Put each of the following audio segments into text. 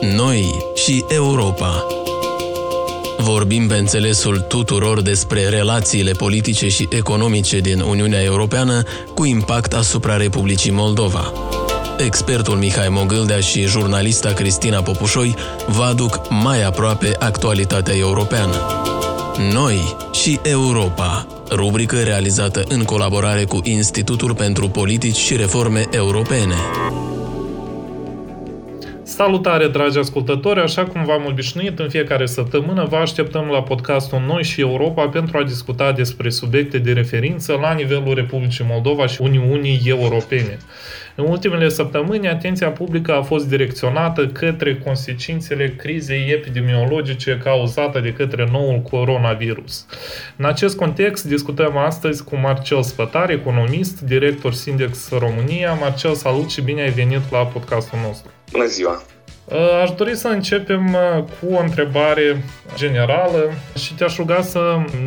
Noi și Europa. Vorbim pe înțelesul tuturor despre relațiile politice și economice din Uniunea Europeană cu impact asupra Republicii Moldova. Expertul Mihai Mogâldea și jurnalista Cristina Popușoi vă aduc mai aproape actualitatea europeană. Noi și Europa, rubrică realizată în colaborare cu Institutul pentru Politici și Reforme Europene. Salutare, dragi ascultători! Așa cum v-am obișnuit, în fiecare săptămână vă așteptăm la podcastul Noi și Europa pentru a discuta despre subiecte de referință la nivelul Republicii Moldova și Uniunii Europene. În ultimele săptămâni, atenția publică a fost direcționată către consecințele crizei epidemiologice cauzate de către noul coronavirus. În acest context, discutăm astăzi cu Marcel Spătar, economist, director Sindex România. Marcel, salut și bine ai venit la podcastul nostru! Bună ziua! Uh, aș dori să începem uh, cu o întrebare generală și te-aș ruga să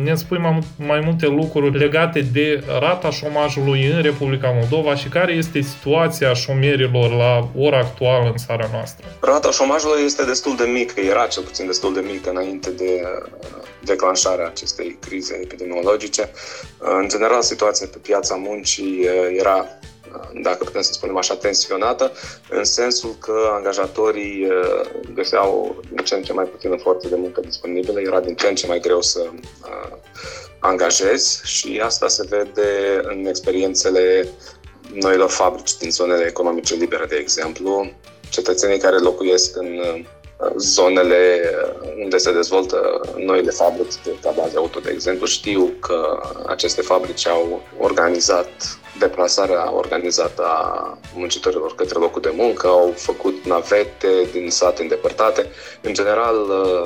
ne spui mai multe lucruri legate de rata șomajului în Republica Moldova și care este situația șomerilor la ora actuală în țara noastră. Rata șomajului este destul de mică, era cel puțin destul de mică înainte de uh, declanșarea acestei crize epidemiologice. În general, situația pe piața muncii era dacă putem să spunem așa, tensionată, în sensul că angajatorii uh, găseau din ce în ce mai puțină forță de muncă disponibilă, era din ce în ce mai greu să uh, angajezi și asta se vede în experiențele noilor fabrici din zonele economice libere, de exemplu. Cetățenii care locuiesc în uh, zonele unde se dezvoltă noile fabrici de tabaze auto, de exemplu, știu că aceste fabrici au organizat deplasarea organizată a muncitorilor către locul de muncă, au făcut navete din sate îndepărtate. În general,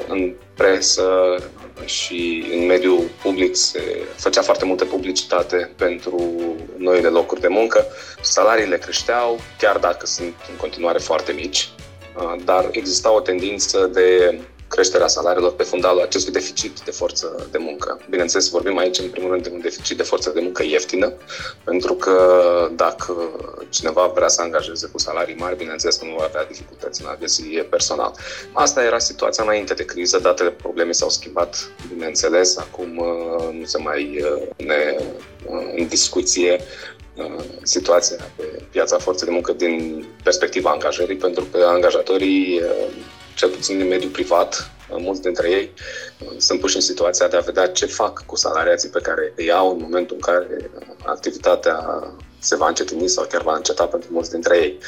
în presă și în mediul public se făcea foarte multă publicitate pentru noile locuri de muncă. Salariile creșteau, chiar dacă sunt în continuare foarte mici, dar exista o tendință de creșterea salariilor pe fundalul acestui deficit de forță de muncă. Bineînțeles, vorbim aici în primul rând de un deficit de forță de muncă ieftină, pentru că dacă cineva vrea să angajeze cu salarii mari, bineînțeles că nu va avea dificultăți în a găsi personal. Asta era situația înainte de criză, datele probleme s-au schimbat, bineînțeles, acum uh, nu se mai uh, ne uh, în discuție situația pe piața forței de muncă din perspectiva angajării, pentru că angajatorii cel puțin în mediul privat, mulți dintre ei uh, sunt puși în situația de a vedea ce fac cu salariații pe care îi au în momentul în care activitatea se va încetini sau chiar va înceta pentru mulți dintre ei.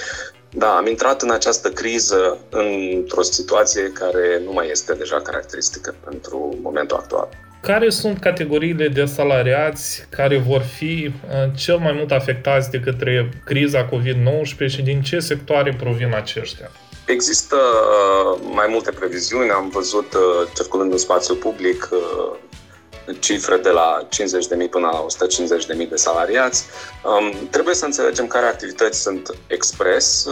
Da, am intrat în această criză într-o situație care nu mai este deja caracteristică pentru momentul actual. Care sunt categoriile de salariați care vor fi uh, cel mai mult afectați de către criza COVID-19 și din ce sectoare provin aceștia? Există uh, mai multe previziuni, am văzut uh, circulând în spațiu public uh, cifre de la 50.000 până la 150.000 de salariați. Um, trebuie să înțelegem care activități sunt expres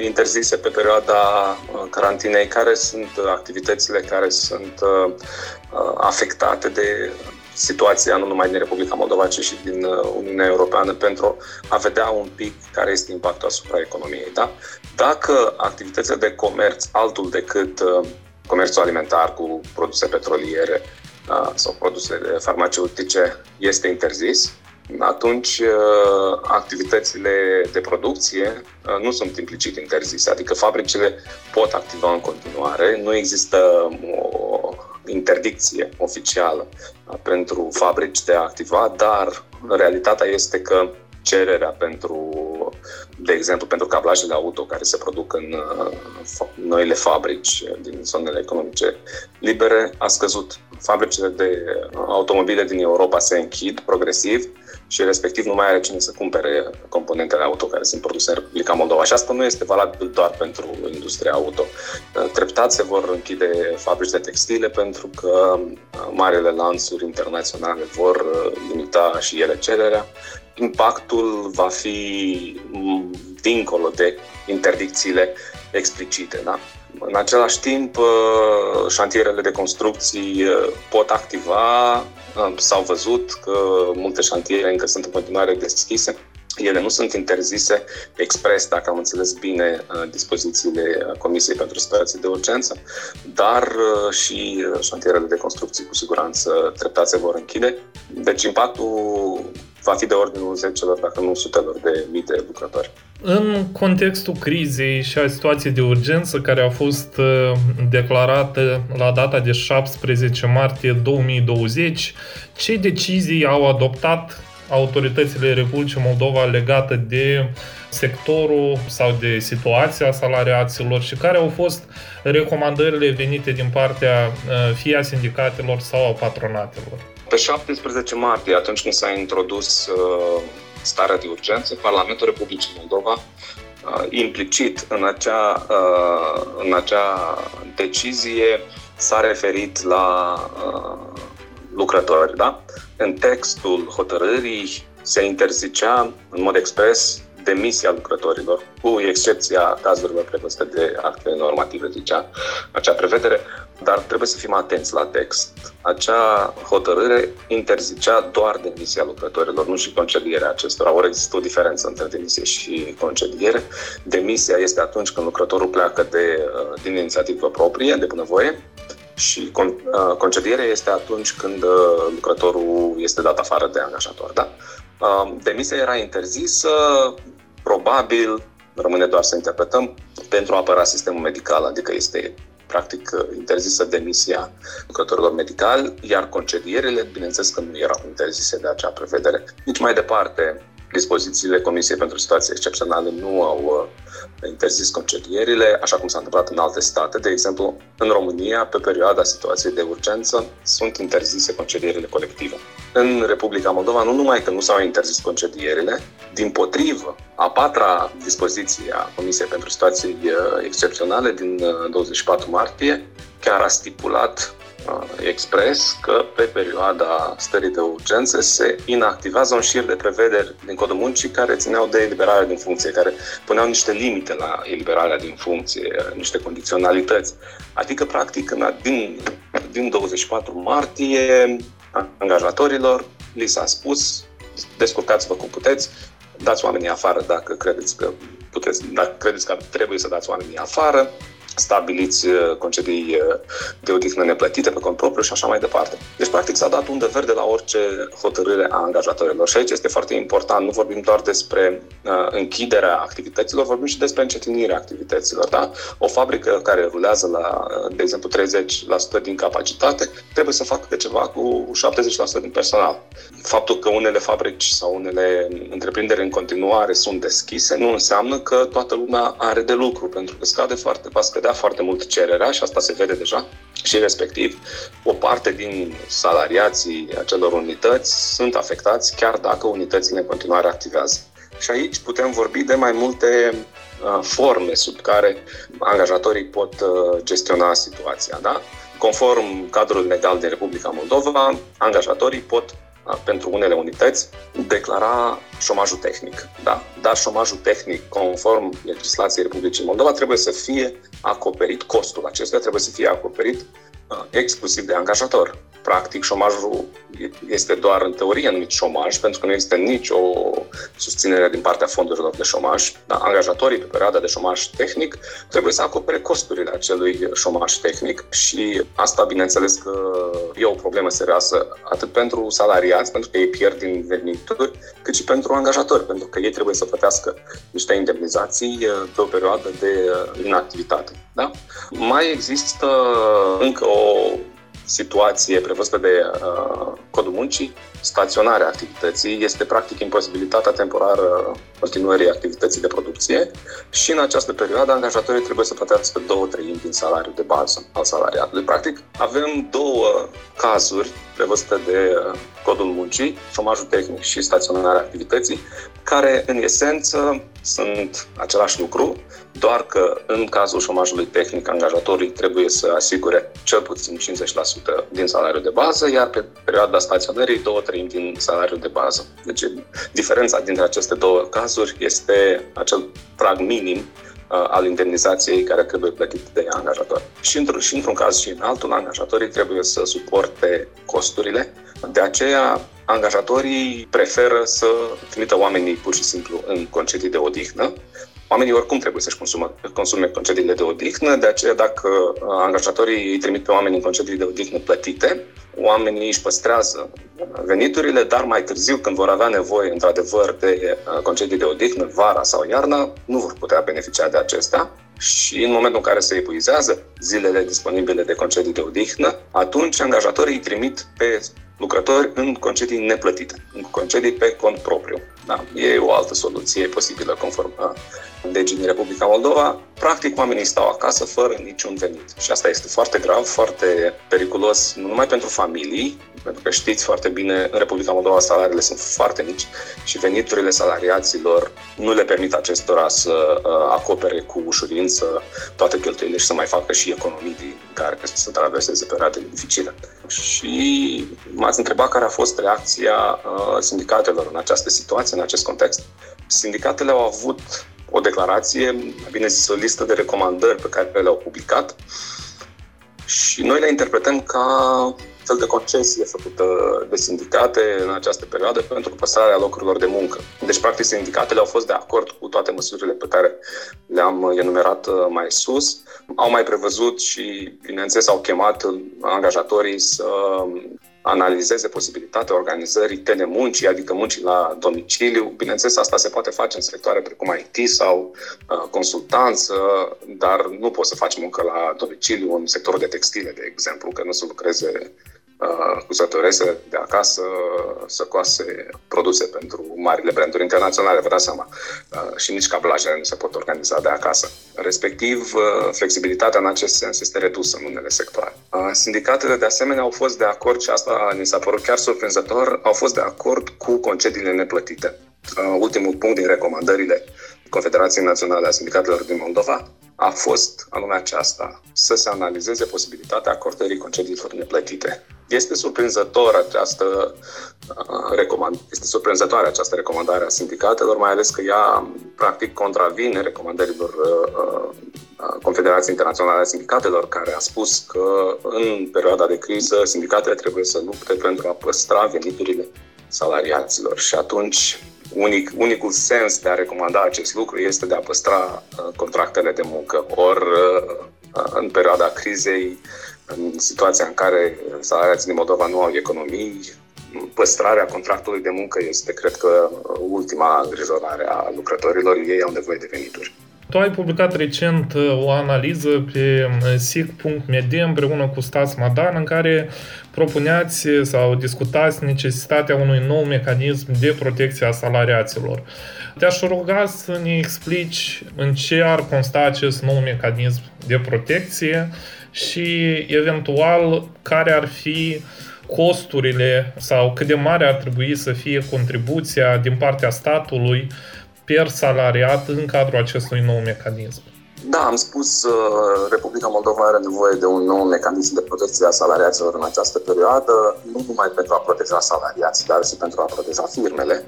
interzise pe perioada carantinei, care sunt activitățile care sunt afectate de situația nu numai din Republica Moldova, ci și din uh, Uniunea Europeană pentru a vedea un pic care este impactul asupra economiei. Da? Dacă activitățile de comerț, altul decât uh, comerțul alimentar cu produse petroliere uh, sau produse farmaceutice este interzis, atunci activitățile de producție nu sunt implicit interzise, adică fabricile pot activa în continuare, nu există o interdicție oficială pentru fabrici de a activa, dar realitatea este că cererea pentru, de exemplu, pentru cablajele auto care se produc în uh, noile fabrici din zonele economice libere a scăzut. Fabricile de automobile din Europa se închid progresiv și respectiv nu mai are cine să cumpere componentele auto care sunt produse în Republica Moldova. Și asta nu este valabil doar pentru industria auto. Treptat se vor închide fabrici de textile pentru că marile lanțuri internaționale vor limita și ele cererea. Impactul va fi dincolo de interdicțiile explicite. Da? În același timp, șantierele de construcții pot activa S-au văzut că multe șantiere încă sunt în continuare deschise. Ele nu sunt interzise expres, dacă am înțeles bine uh, dispozițiile Comisiei pentru Situații de Urgență, dar uh, și șantierele de construcții cu siguranță treptat se vor închide. Deci impactul va fi de ordinul zecelor, dacă nu sutelor de mii de lucrători. În contextul crizei și a situației de urgență care a fost uh, declarată la data de 17 martie 2020, ce decizii au adoptat autoritățile Republicii Moldova legată de sectorul sau de situația salariaților și care au fost recomandările venite din partea uh, fie a sindicatelor sau a patronatelor? Pe 17 martie, atunci când s-a introdus uh, starea de urgență, Parlamentul Republicii Moldova uh, implicit în acea, în acea decizie s-a referit la lucrători. Da? În textul hotărârii se interzicea în mod expres demisia lucrătorilor, cu excepția cazurilor prevăzute de acte normative, zicea acea prevedere, dar trebuie să fim atenți la text. Acea hotărâre interzicea doar demisia lucrătorilor, nu și concedierea acestora. Ori există o diferență între demisie și concediere. Demisia este atunci când lucrătorul pleacă de, din inițiativă proprie, de bunăvoie, și con- concedierea este atunci când lucrătorul este dat afară de angajator. Da? Demisia era interzisă, probabil, rămâne doar să interpretăm, pentru a apăra sistemul medical, adică este practic interzisă demisia lucrătorilor medicali, iar concedierile, bineînțeles că nu erau interzise de acea prevedere. Nici mai departe, dispozițiile Comisiei pentru Situații Excepționale nu au uh, interzis concedierile, așa cum s-a întâmplat în alte state. De exemplu, în România, pe perioada situației de urgență, sunt interzise concedierile colective. În Republica Moldova, nu numai că nu s-au interzis concedierile, din potrivă, a patra dispoziție a Comisiei pentru Situații uh, Excepționale din 24 uh, martie chiar a stipulat expres că pe perioada stării de urgență se inactivează un șir de prevederi din codul muncii care țineau de eliberarea din funcție, care puneau niște limite la eliberarea din funcție, niște condiționalități. Adică, practic, din, din 24 martie, angajatorilor li s-a spus descurcați-vă cum puteți, dați oamenii afară dacă credeți că puteți, dacă credeți că trebuie să dați oamenii afară, stabiliți uh, concedii uh, de odihnă neplătite pe cont propriu și așa mai departe. Deci, practic, s-a dat undă verde la orice hotărâre a angajatorilor. Și aici este foarte important, nu vorbim doar despre uh, închiderea activităților, vorbim și despre încetinirea activităților. Da? O fabrică care rulează la, uh, de exemplu, 30% din capacitate, trebuie să facă ceva cu 70% din personal. Faptul că unele fabrici sau unele întreprinderi în continuare sunt deschise nu înseamnă că toată lumea are de lucru, pentru că scade foarte, va scădea foarte mult cererea și asta se vede deja și respectiv o parte din salariații acelor unități sunt afectați chiar dacă unitățile în continuare activează. Și aici putem vorbi de mai multe uh, forme sub care angajatorii pot uh, gestiona situația. Da? Conform cadrului legal din Republica Moldova, angajatorii pot pentru unele unități declara șomajul tehnic. Da? Dar șomajul tehnic, conform legislației Republicii Moldova, trebuie să fie acoperit, costul acestuia trebuie să fie acoperit uh, exclusiv de angajator practic șomajul este doar în teorie numit șomaj, pentru că nu există nicio susținere din partea fondurilor de șomaj. Dar angajatorii pe perioada de șomaj tehnic trebuie să acopere costurile acelui șomaj tehnic și asta, bineînțeles, că e o problemă serioasă atât pentru salariați, pentru că ei pierd din venituri, cât și pentru angajatori, pentru că ei trebuie să plătească niște indemnizații pe o perioadă de inactivitate. Da? Mai există încă o situație prevăzută de uh, Codul Muncii, staționarea activității este practic imposibilitatea temporară continuării activității de producție și în această perioadă angajatorii trebuie să plătească două treimi din salariul de bază al salariatului. Practic avem două cazuri prevăzute de uh, Codul Muncii, șomajul tehnic și staționarea activității, care în esență sunt același lucru, doar că în cazul șomajului tehnic, angajatorii trebuie să asigure cel puțin 50% din salariul de bază, iar pe perioada staționării două treimi din salariul de bază. Deci diferența dintre aceste două cazuri este acel prag minim uh, al indemnizației care trebuie plătit de angajator. Și, într- și într-un caz și în altul, angajatorii trebuie să suporte costurile De aceea, angajatorii preferă să trimită oamenii pur și simplu în concedii de odihnă. Oamenii oricum trebuie să-și consume, consume concediile de odihnă, de aceea dacă angajatorii îi trimit pe oameni în concedii de odihnă plătite, oamenii își păstrează veniturile, dar mai târziu, când vor avea nevoie, într-adevăr, de uh, concedii de odihnă, vara sau iarna, nu vor putea beneficia de acestea și în momentul în care se epuizează zilele disponibile de concedii de odihnă, atunci angajatorii îi trimit pe lucrători în concedii neplătite, în concedii pe cont propriu. Da, e o altă soluție posibilă conform uh, legii din Republica Moldova. Practic, oamenii stau acasă fără niciun venit. Și asta este foarte grav, foarte periculos, nu numai pentru familii, pentru că știți foarte bine, în Republica Moldova salariile sunt foarte mici și veniturile salariaților nu le permit acestora să uh, acopere cu ușurință toate cheltuielile și să mai facă și economii din care să traverseze perioade dificile. Și m-ați întrebat care a fost reacția uh, sindicatelor în această situație, în acest context. Sindicatele au avut o declarație, bine zis, o listă de recomandări pe care le-au publicat și noi le interpretăm ca fel de concesie făcută de sindicate în această perioadă pentru păstrarea locurilor de muncă. Deci, practic, sindicatele au fost de acord cu toate măsurile pe care le-am enumerat uh, mai sus. Au mai prevăzut și, bineînțeles, au chemat angajatorii să analizeze posibilitatea organizării telemuncii, adică muncii la domiciliu. Bineînțeles, asta se poate face în sectoare precum IT sau uh, consultanță, dar nu poți să faci muncă la domiciliu în sectorul de textile, de exemplu, că nu să lucreze Uh, cusătorese de acasă să coase produse pentru marile branduri internaționale, vă dați seama. Uh, și nici cablajele nu se pot organiza de acasă. Respectiv, uh, flexibilitatea în acest sens este redusă în unele sectoare. Sindicatele, de asemenea, au fost de acord, și asta ni s-a părut chiar surprinzător, au fost de acord cu concediile neplătite. Ultimul punct din recomandările Confederației Naționale a Sindicatelor din Moldova a fost anume aceasta, să se analizeze posibilitatea acordării concediilor neplătite. Este surprinzător această uh, recomand, este surprinzătoare această recomandare a sindicatelor, mai ales că ea practic contravine recomandărilor uh, uh, Confederației Internaționale a Sindicatelor, care a spus că în perioada de criză sindicatele trebuie să lupte pentru a păstra veniturile salariaților și atunci unic, unicul sens de a recomanda acest lucru este de a păstra uh, contractele de muncă. Ori, uh, în perioada crizei, în situația în care salariații din Moldova nu au economii, păstrarea contractului de muncă este, cred că, ultima îngrijorare a lucrătorilor. Ei au nevoie de venituri. Tu ai publicat recent uh, o analiză pe sic.md împreună cu Stas Madan în care propuneați sau discutați necesitatea unui nou mecanism de protecție a salariaților. Te-aș ruga să ne explici în ce ar consta acest nou mecanism de protecție și eventual care ar fi costurile sau cât de mare ar trebui să fie contribuția din partea statului per salariat în cadrul acestui nou mecanism. Da, am spus, uh, Republica Moldova are nevoie de un nou mecanism de protecție a salariaților în această perioadă, nu numai pentru a proteja salariații, dar și pentru a proteja firmele.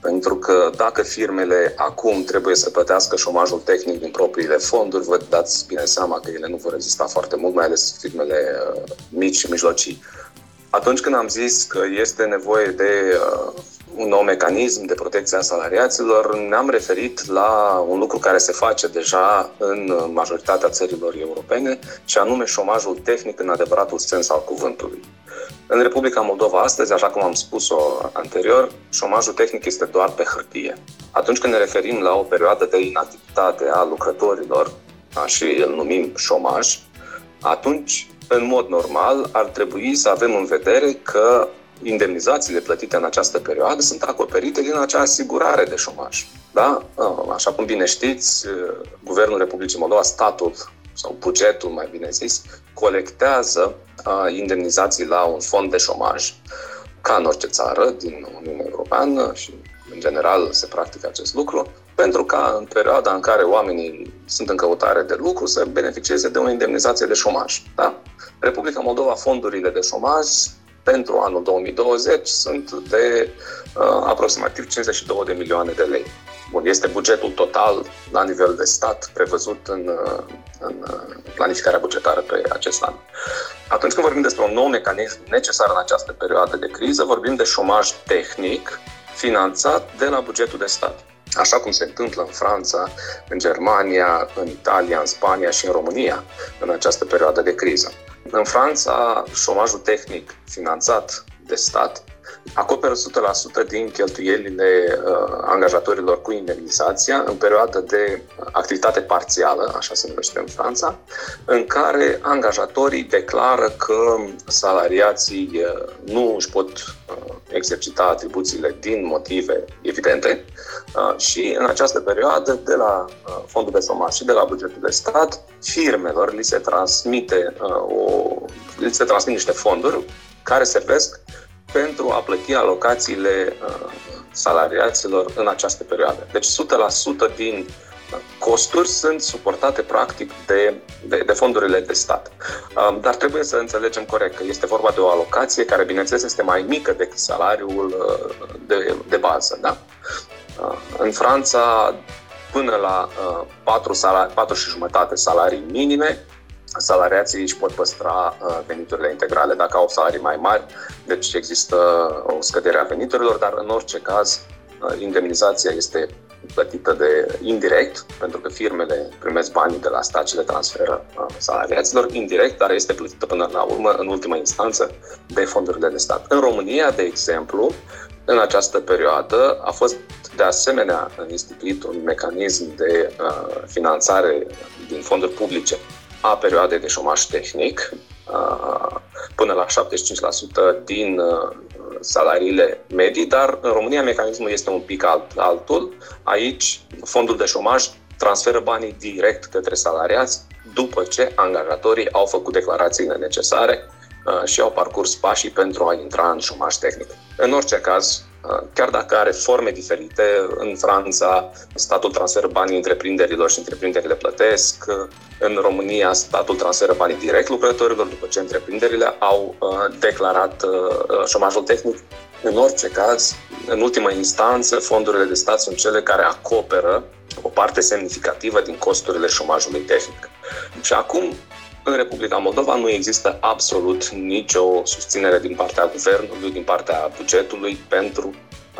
Pentru că dacă firmele acum trebuie să plătească șomajul tehnic din propriile fonduri, vă dați bine seama că ele nu vor rezista foarte mult, mai ales firmele uh, mici și mijlocii. Atunci când am zis că este nevoie de uh, un nou mecanism de protecție a salariaților, ne-am referit la un lucru care se face deja în majoritatea țărilor europene, și anume șomajul tehnic în adevăratul sens al cuvântului. În Republica Moldova astăzi, așa cum am spus-o anterior, șomajul tehnic este doar pe hârtie. Atunci când ne referim la o perioadă de inactivitate a lucrătorilor, și îl numim șomaj, atunci, în mod normal, ar trebui să avem în vedere că indemnizațiile plătite în această perioadă sunt acoperite din acea asigurare de șomaj. Da? Ah, așa cum bine știți, Guvernul Republicii Moldova, statul sau bugetul, mai bine zis, colectează ah, indemnizații la un fond de șomaj, ca în orice țară din Uniunea Europeană și în general se practică acest lucru, pentru ca în perioada în care oamenii sunt în căutare de lucru să beneficieze de o indemnizație de șomaj. Da? Republica Moldova, fondurile de șomaj pentru anul 2020 sunt de uh, aproximativ 52 de milioane de lei. Bun, este bugetul total la nivel de stat prevăzut în, în planificarea bugetară pe acest an. Atunci când vorbim despre un nou mecanism necesar în această perioadă de criză, vorbim de șomaj tehnic finanțat de la bugetul de stat. Așa cum se întâmplă în Franța, în Germania, în Italia, în Spania și în România în această perioadă de criză. În Franța, șomajul tehnic finanțat de stat acoperă 100% din cheltuielile uh, angajatorilor cu indemnizația în perioada de activitate parțială, așa se numește în Franța, în care angajatorii declară că salariații uh, nu își pot uh, exercita atribuțiile din motive evidente uh, și în această perioadă de la uh, fondul de șomaj și de la bugetul de stat, firmelor li se transmite, uh, o, li se transmit niște fonduri care servesc pentru a plăti alocațiile uh, salariaților în această perioadă. Deci 100% din uh, costuri sunt suportate practic de, de, de fondurile de stat. Um, dar trebuie să înțelegem corect că este vorba de o alocație care, bineînțeles, este mai mică decât salariul uh, de, de bază. Da? În Franța, până la 4, salari, 4 și jumătate salarii minime, salariații își pot păstra uh, veniturile integrale dacă au salarii mai mari, deci există o scădere a veniturilor, dar în orice caz uh, indemnizația este plătită de indirect, pentru că firmele primesc banii de la stat și le transferă uh, salariaților indirect, dar este plătită până la urmă, în ultima instanță, de fondurile de stat. În România, de exemplu, în această perioadă a fost de asemenea instituit un mecanism de uh, finanțare din fonduri publice a perioadei de șomaj tehnic, până la 75% din salariile medii, dar în România mecanismul este un pic alt, altul. Aici, fondul de șomaj transferă banii direct către salariați după ce angajatorii au făcut declarațiile necesare și au parcurs pașii pentru a intra în șomaj tehnic. În orice caz, chiar dacă are forme diferite, în Franța statul transferă banii întreprinderilor și întreprinderile plătesc, în România statul transferă banii direct lucrătorilor după ce întreprinderile au uh, declarat uh, șomajul tehnic. În orice caz, în ultima instanță, fondurile de stat sunt cele care acoperă o parte semnificativă din costurile șomajului tehnic. Și acum, în Republica Moldova nu există absolut nicio susținere din partea guvernului, din partea bugetului pentru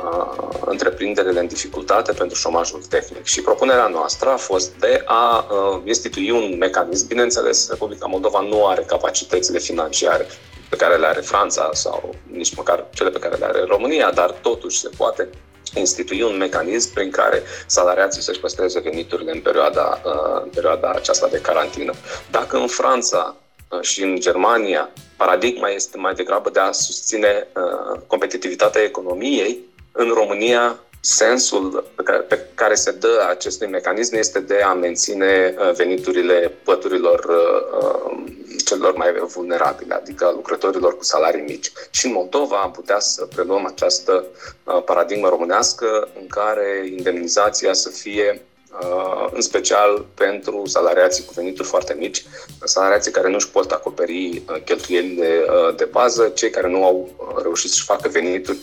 uh, întreprinderile în dificultate pentru șomajul tehnic. Și propunerea noastră a fost de a uh, institui un mecanism. Bineînțeles, Republica Moldova nu are capacitățile financiare pe care le are Franța sau nici măcar cele pe care le are România, dar totuși se poate institui un mecanism prin care salariații să-și păstreze veniturile în perioada, uh, în perioada aceasta de carantină. Dacă în Franța uh, și în Germania paradigma este mai degrabă de a susține uh, competitivitatea economiei, în România sensul pe care, pe care se dă acestui mecanism este de a menține veniturile păturilor celor mai vulnerabile, adică lucrătorilor cu salarii mici. Și în Moldova am putea să preluăm această uh, paradigmă românească în care indemnizația să fie uh, în special pentru salariații cu venituri foarte mici, salariații care nu își pot acoperi uh, cheltuielile de bază, cei care nu au reușit să-și facă venituri,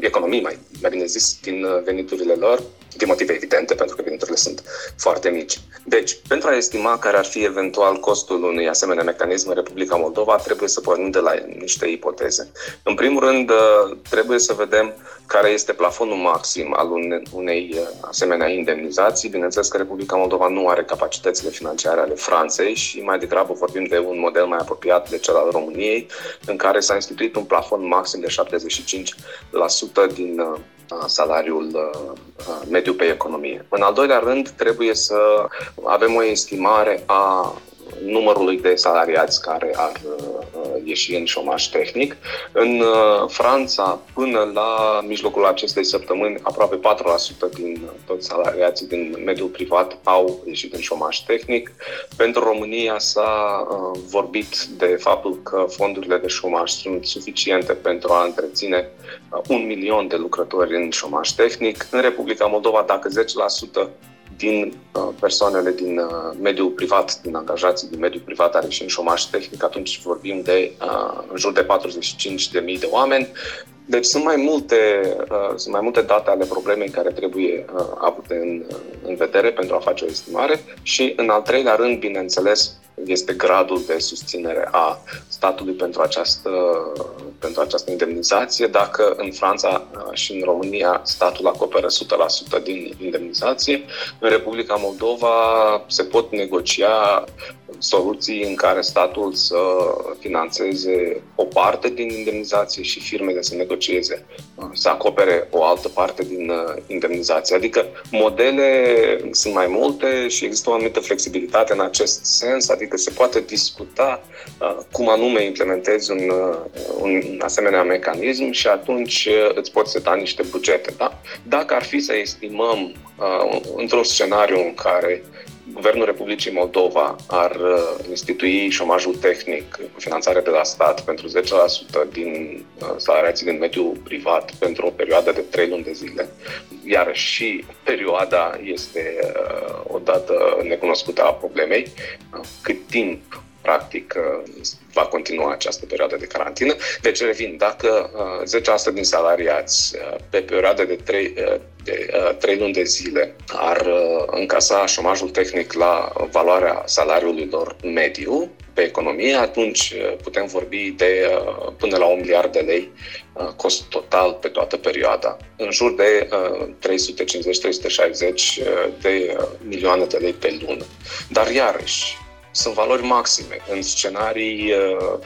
economii mai, mai bine zis, din veniturile lor, din motive evidente, pentru că veniturile sunt foarte mici. Deci, pentru a estima care ar fi eventual costul unui asemenea mecanism în Republica Moldova, trebuie să pornim de la niște ipoteze. În primul rând, uh, trebuie să vedem care este plafonul maxim al unei uh, asemenea indemnizații. Bineînțeles că Republica Moldova nu are capacitățile financiare ale Franței și mai degrabă vorbim de un model mai apropiat de cel al României, în care s-a instituit un plafon maxim de 75% din uh, salariul mediu pe economie. În al doilea rând, trebuie să avem o estimare a numărului de salariați care ar uh, ieși în șomaj tehnic. În uh, Franța, până la mijlocul acestei săptămâni, aproape 4% din toți salariații din mediul privat au ieșit în șomaj tehnic. Pentru România s-a uh, vorbit de faptul că fondurile de șomaj sunt suficiente pentru a întreține un milion de lucrători în șomaj tehnic. În Republica Moldova, dacă 10% din persoanele din mediul privat, din angajații din mediul privat are și în șomaș tehnic, atunci vorbim de în jur de 45.000 de oameni. Deci sunt mai multe, uh, sunt mai multe date ale problemei care trebuie uh, avute în, în vedere pentru a face o estimare și, în al treilea rând, bineînțeles, este gradul de susținere a statului pentru această, pentru această indemnizație. Dacă în Franța și în România statul acoperă 100% din indemnizație, în Republica Moldova se pot negocia soluții în care statul să financeze o parte din indemnizație și firmele să negocieze, să acopere o altă parte din indemnizație. Adică modele sunt mai multe și există o anumită flexibilitate în acest sens, adică adică se poate discuta uh, cum anume implementezi un, uh, un asemenea mecanism și atunci uh, îți poți seta niște bugete. Da? Dacă ar fi să estimăm uh, într-un scenariu în care Guvernul Republicii Moldova ar uh, institui șomajul tehnic cu finanțare de la stat pentru 10% din uh, salariații din mediul privat pentru o perioadă de 3 luni de zile, iar și perioada este uh, o dată necunoscută a problemei, cât timp practic va continua această perioadă de carantină. Deci, revin, dacă 10% din salariați pe perioada de 3, de uh, 3 luni de zile ar uh, încasa șomajul tehnic la valoarea salariului lor mediu pe economie, atunci uh, putem vorbi de uh, până la un miliard de lei uh, cost total pe toată perioada. În jur de uh, 350-360 de milioane de lei pe lună. Dar iarăși, sunt valori maxime în scenarii uh,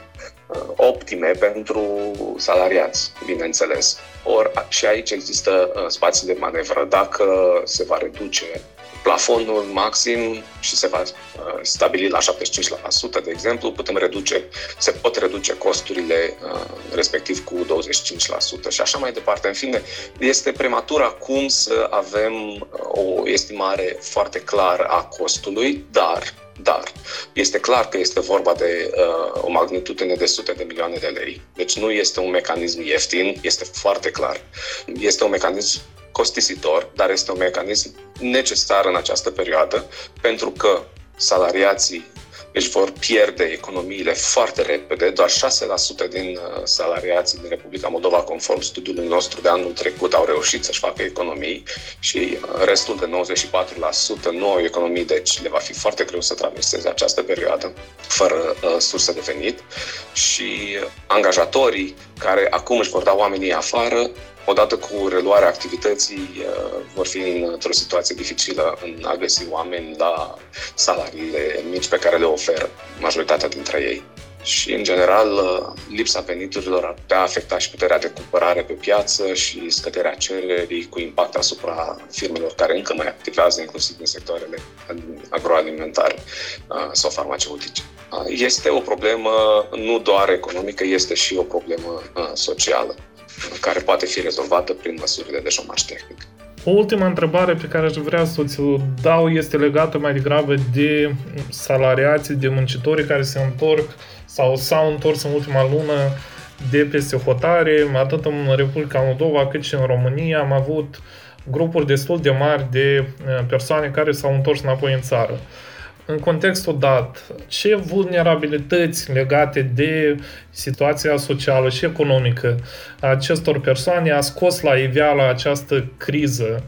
optime pentru salariați, bineînțeles. Or, și aici există uh, spații de manevră. Dacă se va reduce plafonul maxim și se va uh, stabili la 75%, de exemplu, putem reduce, se pot reduce costurile uh, respectiv cu 25% și așa mai departe. În fine, este prematur acum să avem o estimare foarte clară a costului, dar dar este clar că este vorba de uh, o magnitudine de sute de milioane de lei. Deci nu este un mecanism ieftin, este foarte clar. Este un mecanism costisitor, dar este un mecanism necesar în această perioadă pentru că salariații își vor pierde economiile foarte repede. Doar 6% din uh, salariații din Republica Moldova, conform studiului nostru de anul trecut, au reușit să-și facă economii și uh, restul de 94% nu au economii, deci le va fi foarte greu să traverseze această perioadă fără uh, sursă de venit. Și angajatorii care acum își vor da oamenii afară odată cu reluarea activității, uh, vor fi într-o situație dificilă în a găsi oameni la salariile mici pe care le oferă majoritatea dintre ei. Și, în general, uh, lipsa veniturilor ar putea afecta și puterea de cumpărare pe piață și scăderea cererii cu impact asupra firmelor care încă mai activează, inclusiv în sectoarele agroalimentare uh, sau farmaceutice. Este o problemă nu doar economică, este și o problemă socială care poate fi rezolvată prin măsurile de șomaș tehnic. O ultimă întrebare pe care aș vrea să ți-o dau este legată mai degrabă de salariații, de muncitorii care se întorc sau s-au întors în ultima lună de peste hotare, atât în Republica Moldova cât și în România. Am avut grupuri destul de mari de eh, persoane care s-au întors înapoi în țară în contextul dat, ce vulnerabilități legate de situația socială și economică a acestor persoane a scos la iveală această criză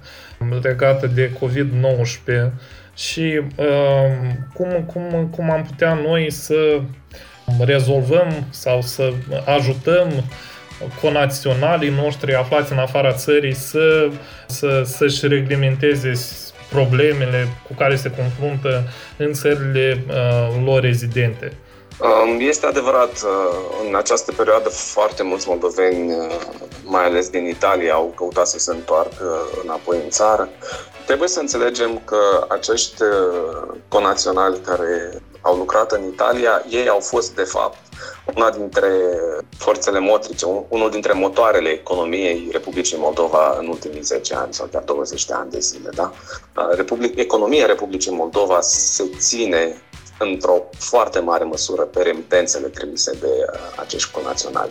legată de COVID-19 și uh, cum, cum, cum am putea noi să rezolvăm sau să ajutăm conaționalii noștri aflați în afara țării să, să, să-și reglementeze problemele cu care se confruntă în țările uh, lor rezidente. Um, este adevărat, uh, în această perioadă foarte mulți moldoveni, uh, mai ales din Italia, au căutat să se întoarcă înapoi în țară. Trebuie să înțelegem că acești conaționali care au lucrat în Italia, ei au fost, de fapt, una dintre forțele motrice, unul dintre motoarele economiei Republicii Moldova în ultimii 10 ani sau chiar 20 de ani de zile. Da? Republic, economia Republicii Moldova se ține într-o foarte mare măsură pe remitențele trimise de uh, acești conaționali.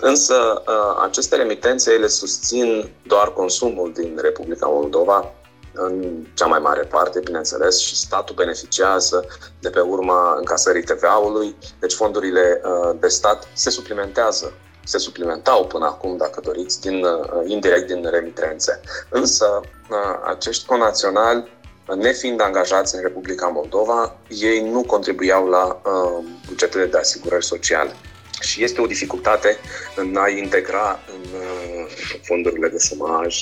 Însă uh, aceste remitențe ele susțin doar consumul din Republica Moldova în cea mai mare parte, bineînțeles, și statul beneficiază de pe urma încasării TVA-ului, deci fondurile uh, de stat se suplimentează se suplimentau până acum, dacă doriți, din, uh, indirect din remitențe. Însă, acești conaționali, nefiind angajați în Republica Moldova, ei nu contribuiau la bugetele de asigurări sociale și este o dificultate în a integra în fondurile de șomaj,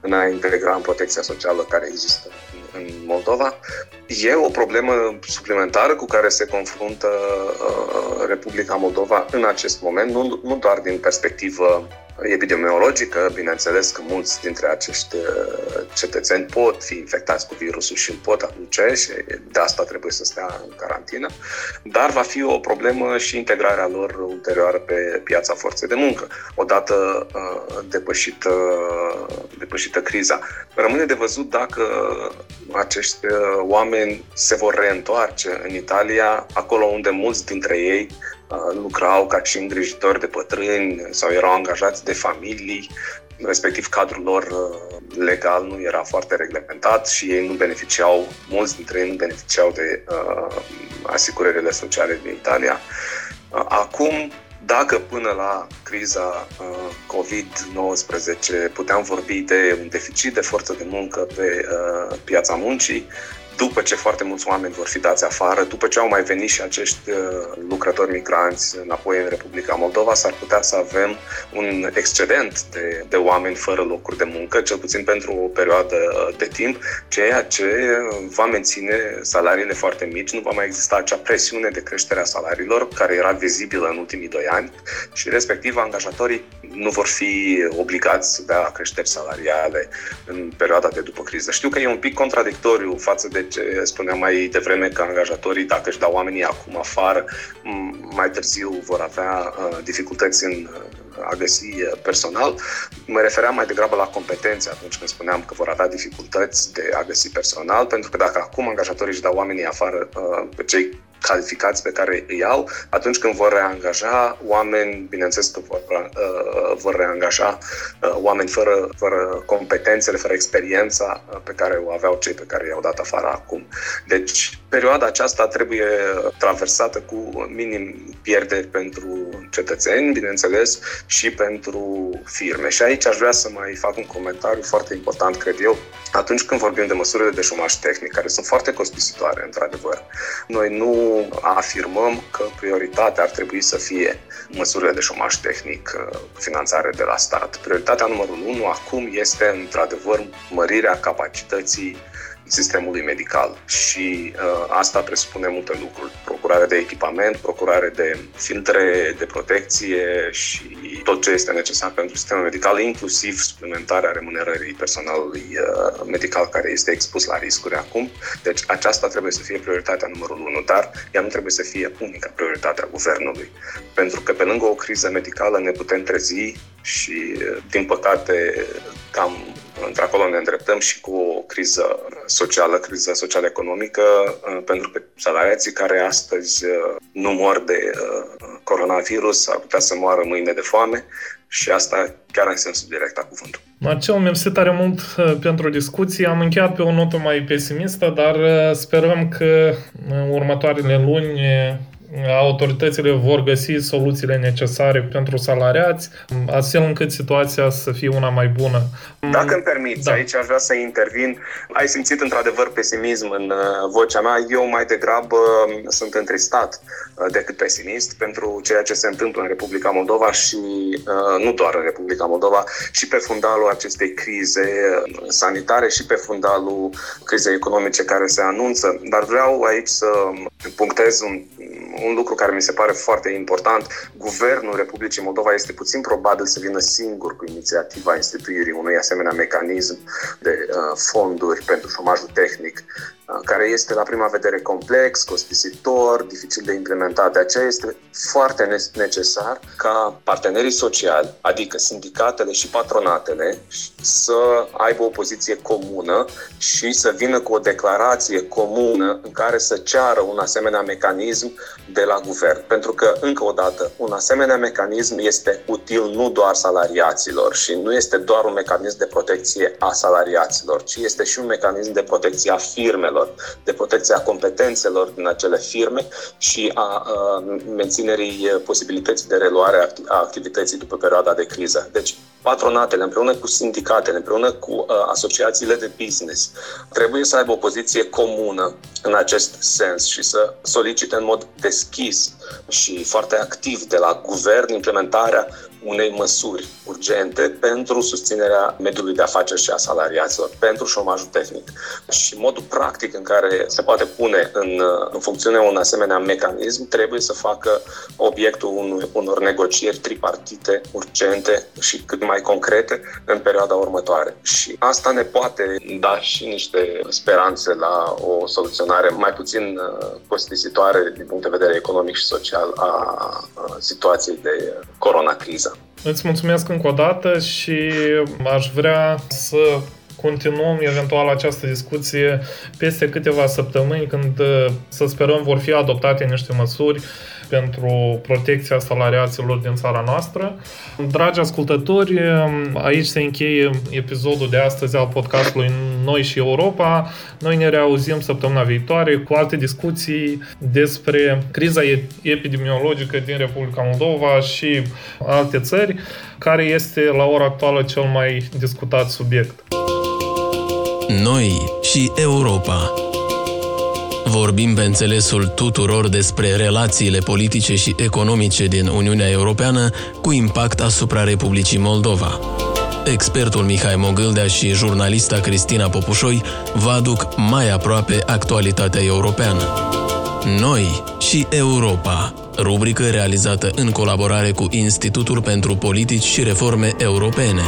în a integra în protecția socială care există în Moldova. E o problemă suplimentară cu care se confruntă Republica Moldova în acest moment, nu, nu doar din perspectivă epidemiologică, bineînțeles că mulți dintre acești uh, cetățeni pot fi infectați cu virusul și îl pot aduce și de asta trebuie să stea în carantină, dar va fi o problemă și integrarea lor ulterioară pe piața forței de muncă, odată uh, depășită, depășită criza. Rămâne de văzut dacă acești uh, oameni se vor reîntoarce în Italia, acolo unde mulți dintre ei lucrau ca și îngrijitori de pătrâni sau erau angajați de familii, respectiv cadrul lor legal nu era foarte reglementat și ei nu beneficiau, mulți dintre ei nu beneficiau de uh, asigurările sociale din Italia. Uh, acum, dacă până la criza uh, COVID-19 puteam vorbi de un deficit de forță de muncă pe uh, piața muncii, după ce foarte mulți oameni vor fi dați afară, după ce au mai venit și acești uh, lucrători migranți înapoi în Republica Moldova, s-ar putea să avem un excedent de, de oameni fără locuri de muncă, cel puțin pentru o perioadă de timp, ceea ce va menține salariile foarte mici, nu va mai exista acea presiune de creștere a salariilor care era vizibilă în ultimii doi ani și respectiv angajatorii nu vor fi obligați să dea creșteri salariale în perioada de după criză. Știu că e un pic contradictoriu față de ce spuneam mai devreme că angajatorii, dacă își dau oamenii acum afară, mai târziu vor avea uh, dificultăți în uh, a găsi uh, personal. Mă refeream mai degrabă la competențe atunci când spuneam că vor avea dificultăți de a găsi personal, pentru că dacă acum angajatorii își dau oamenii afară pe cei calificați pe care îi au, atunci când vor reangaja oameni, bineînțeles că vor, uh, vor reangaja uh, oameni fără, fără competențele, fără experiența uh, pe care o aveau cei pe care i-au dat afară acum. Deci, perioada aceasta trebuie traversată cu minim pierderi pentru cetățeni, bineînțeles, și pentru firme. Și aici aș vrea să mai fac un comentariu foarte important, cred eu, atunci când vorbim de măsurile de șomaj tehnic, care sunt foarte costisitoare, într-adevăr. Noi nu afirmăm că prioritatea ar trebui să fie măsurile de șomaj tehnic, uh, finanțare de la stat. Prioritatea numărul unu acum este, într-adevăr, mărirea capacității sistemului medical și uh, asta presupune multe lucruri. Procurare de echipament, procurare de filtre de protecție și tot ce este necesar pentru sistemul medical, inclusiv suplimentarea remunerării personalului uh, medical care este expus la riscuri acum. Deci aceasta trebuie să fie prioritatea numărul unu, dar ea nu trebuie să fie unica prioritate a guvernului. Pentru că pe lângă o criză medicală ne putem trezi și, uh, din păcate, cam într-acolo ne îndreptăm și cu o criză socială, criză social-economică, uh, pentru că salariații care astăzi uh, nu mor de uh, coronavirus ar putea să moară mâine de foame și asta chiar în sensul direct a cuvântului. Marcel, mersi tare mult pentru discuție. Am încheiat pe o notă mai pesimistă, dar sperăm că în următoarele luni autoritățile vor găsi soluțiile necesare pentru salariați, astfel încât situația să fie una mai bună. Dacă îmi permiți, da. aici aș vrea să intervin. Ai simțit într-adevăr pesimism în uh, vocea mea. Eu mai degrabă um, sunt întristat uh, decât pesimist pentru ceea ce se întâmplă în Republica Moldova și uh, nu doar în Republica Moldova, și pe fundalul acestei crize sanitare și pe fundalul crizei economice care se anunță. Dar vreau aici să punctez un un lucru care mi se pare foarte important. Guvernul Republicii Moldova este puțin probabil să vină singur cu inițiativa instituirii unui asemenea mecanism de uh, fonduri pentru șomajul tehnic care este la prima vedere complex, costisitor, dificil de implementat. De aceea este foarte necesar ca partenerii sociali, adică sindicatele și patronatele, să aibă o poziție comună și să vină cu o declarație comună în care să ceară un asemenea mecanism de la guvern. Pentru că, încă o dată, un asemenea mecanism este util nu doar salariaților și nu este doar un mecanism de protecție a salariaților, ci este și un mecanism de protecție a firmelor, de protecție a competențelor din acele firme și a, a menținerii posibilității de reluare a activității după perioada de criză. Deci, patronatele, împreună cu sindicatele, împreună cu uh, asociațiile de business, trebuie să aibă o poziție comună în acest sens și să solicite în mod deschis și foarte activ de la guvern implementarea unei măsuri urgente pentru susținerea mediului de afaceri și a salariaților, pentru șomajul tehnic. Și modul practic în care se poate pune în, în funcțiune un asemenea mecanism trebuie să facă obiectul unui, unor negocieri tripartite, urgente și cât mai concrete în perioada următoare. Și asta ne poate da și niște speranțe la o soluționare mai puțin uh, costisitoare din punct de vedere economic și social a situației de coronacriză. Îți mulțumesc încă o dată și aș vrea să continuăm eventual această discuție peste câteva săptămâni când, să sperăm, vor fi adoptate niște măsuri pentru protecția salariaților din țara noastră. Dragi ascultători, aici se încheie episodul de astăzi al podcastului Noi și Europa. Noi ne reauzim săptămâna viitoare cu alte discuții despre criza epidemiologică din Republica Moldova și alte țări, care este la ora actuală cel mai discutat subiect. Noi și Europa Vorbim pe înțelesul tuturor despre relațiile politice și economice din Uniunea Europeană cu impact asupra Republicii Moldova. Expertul Mihai Mogâldea și jurnalista Cristina Popușoi vă aduc mai aproape actualitatea europeană. Noi și Europa, rubrică realizată în colaborare cu Institutul pentru Politici și Reforme Europene.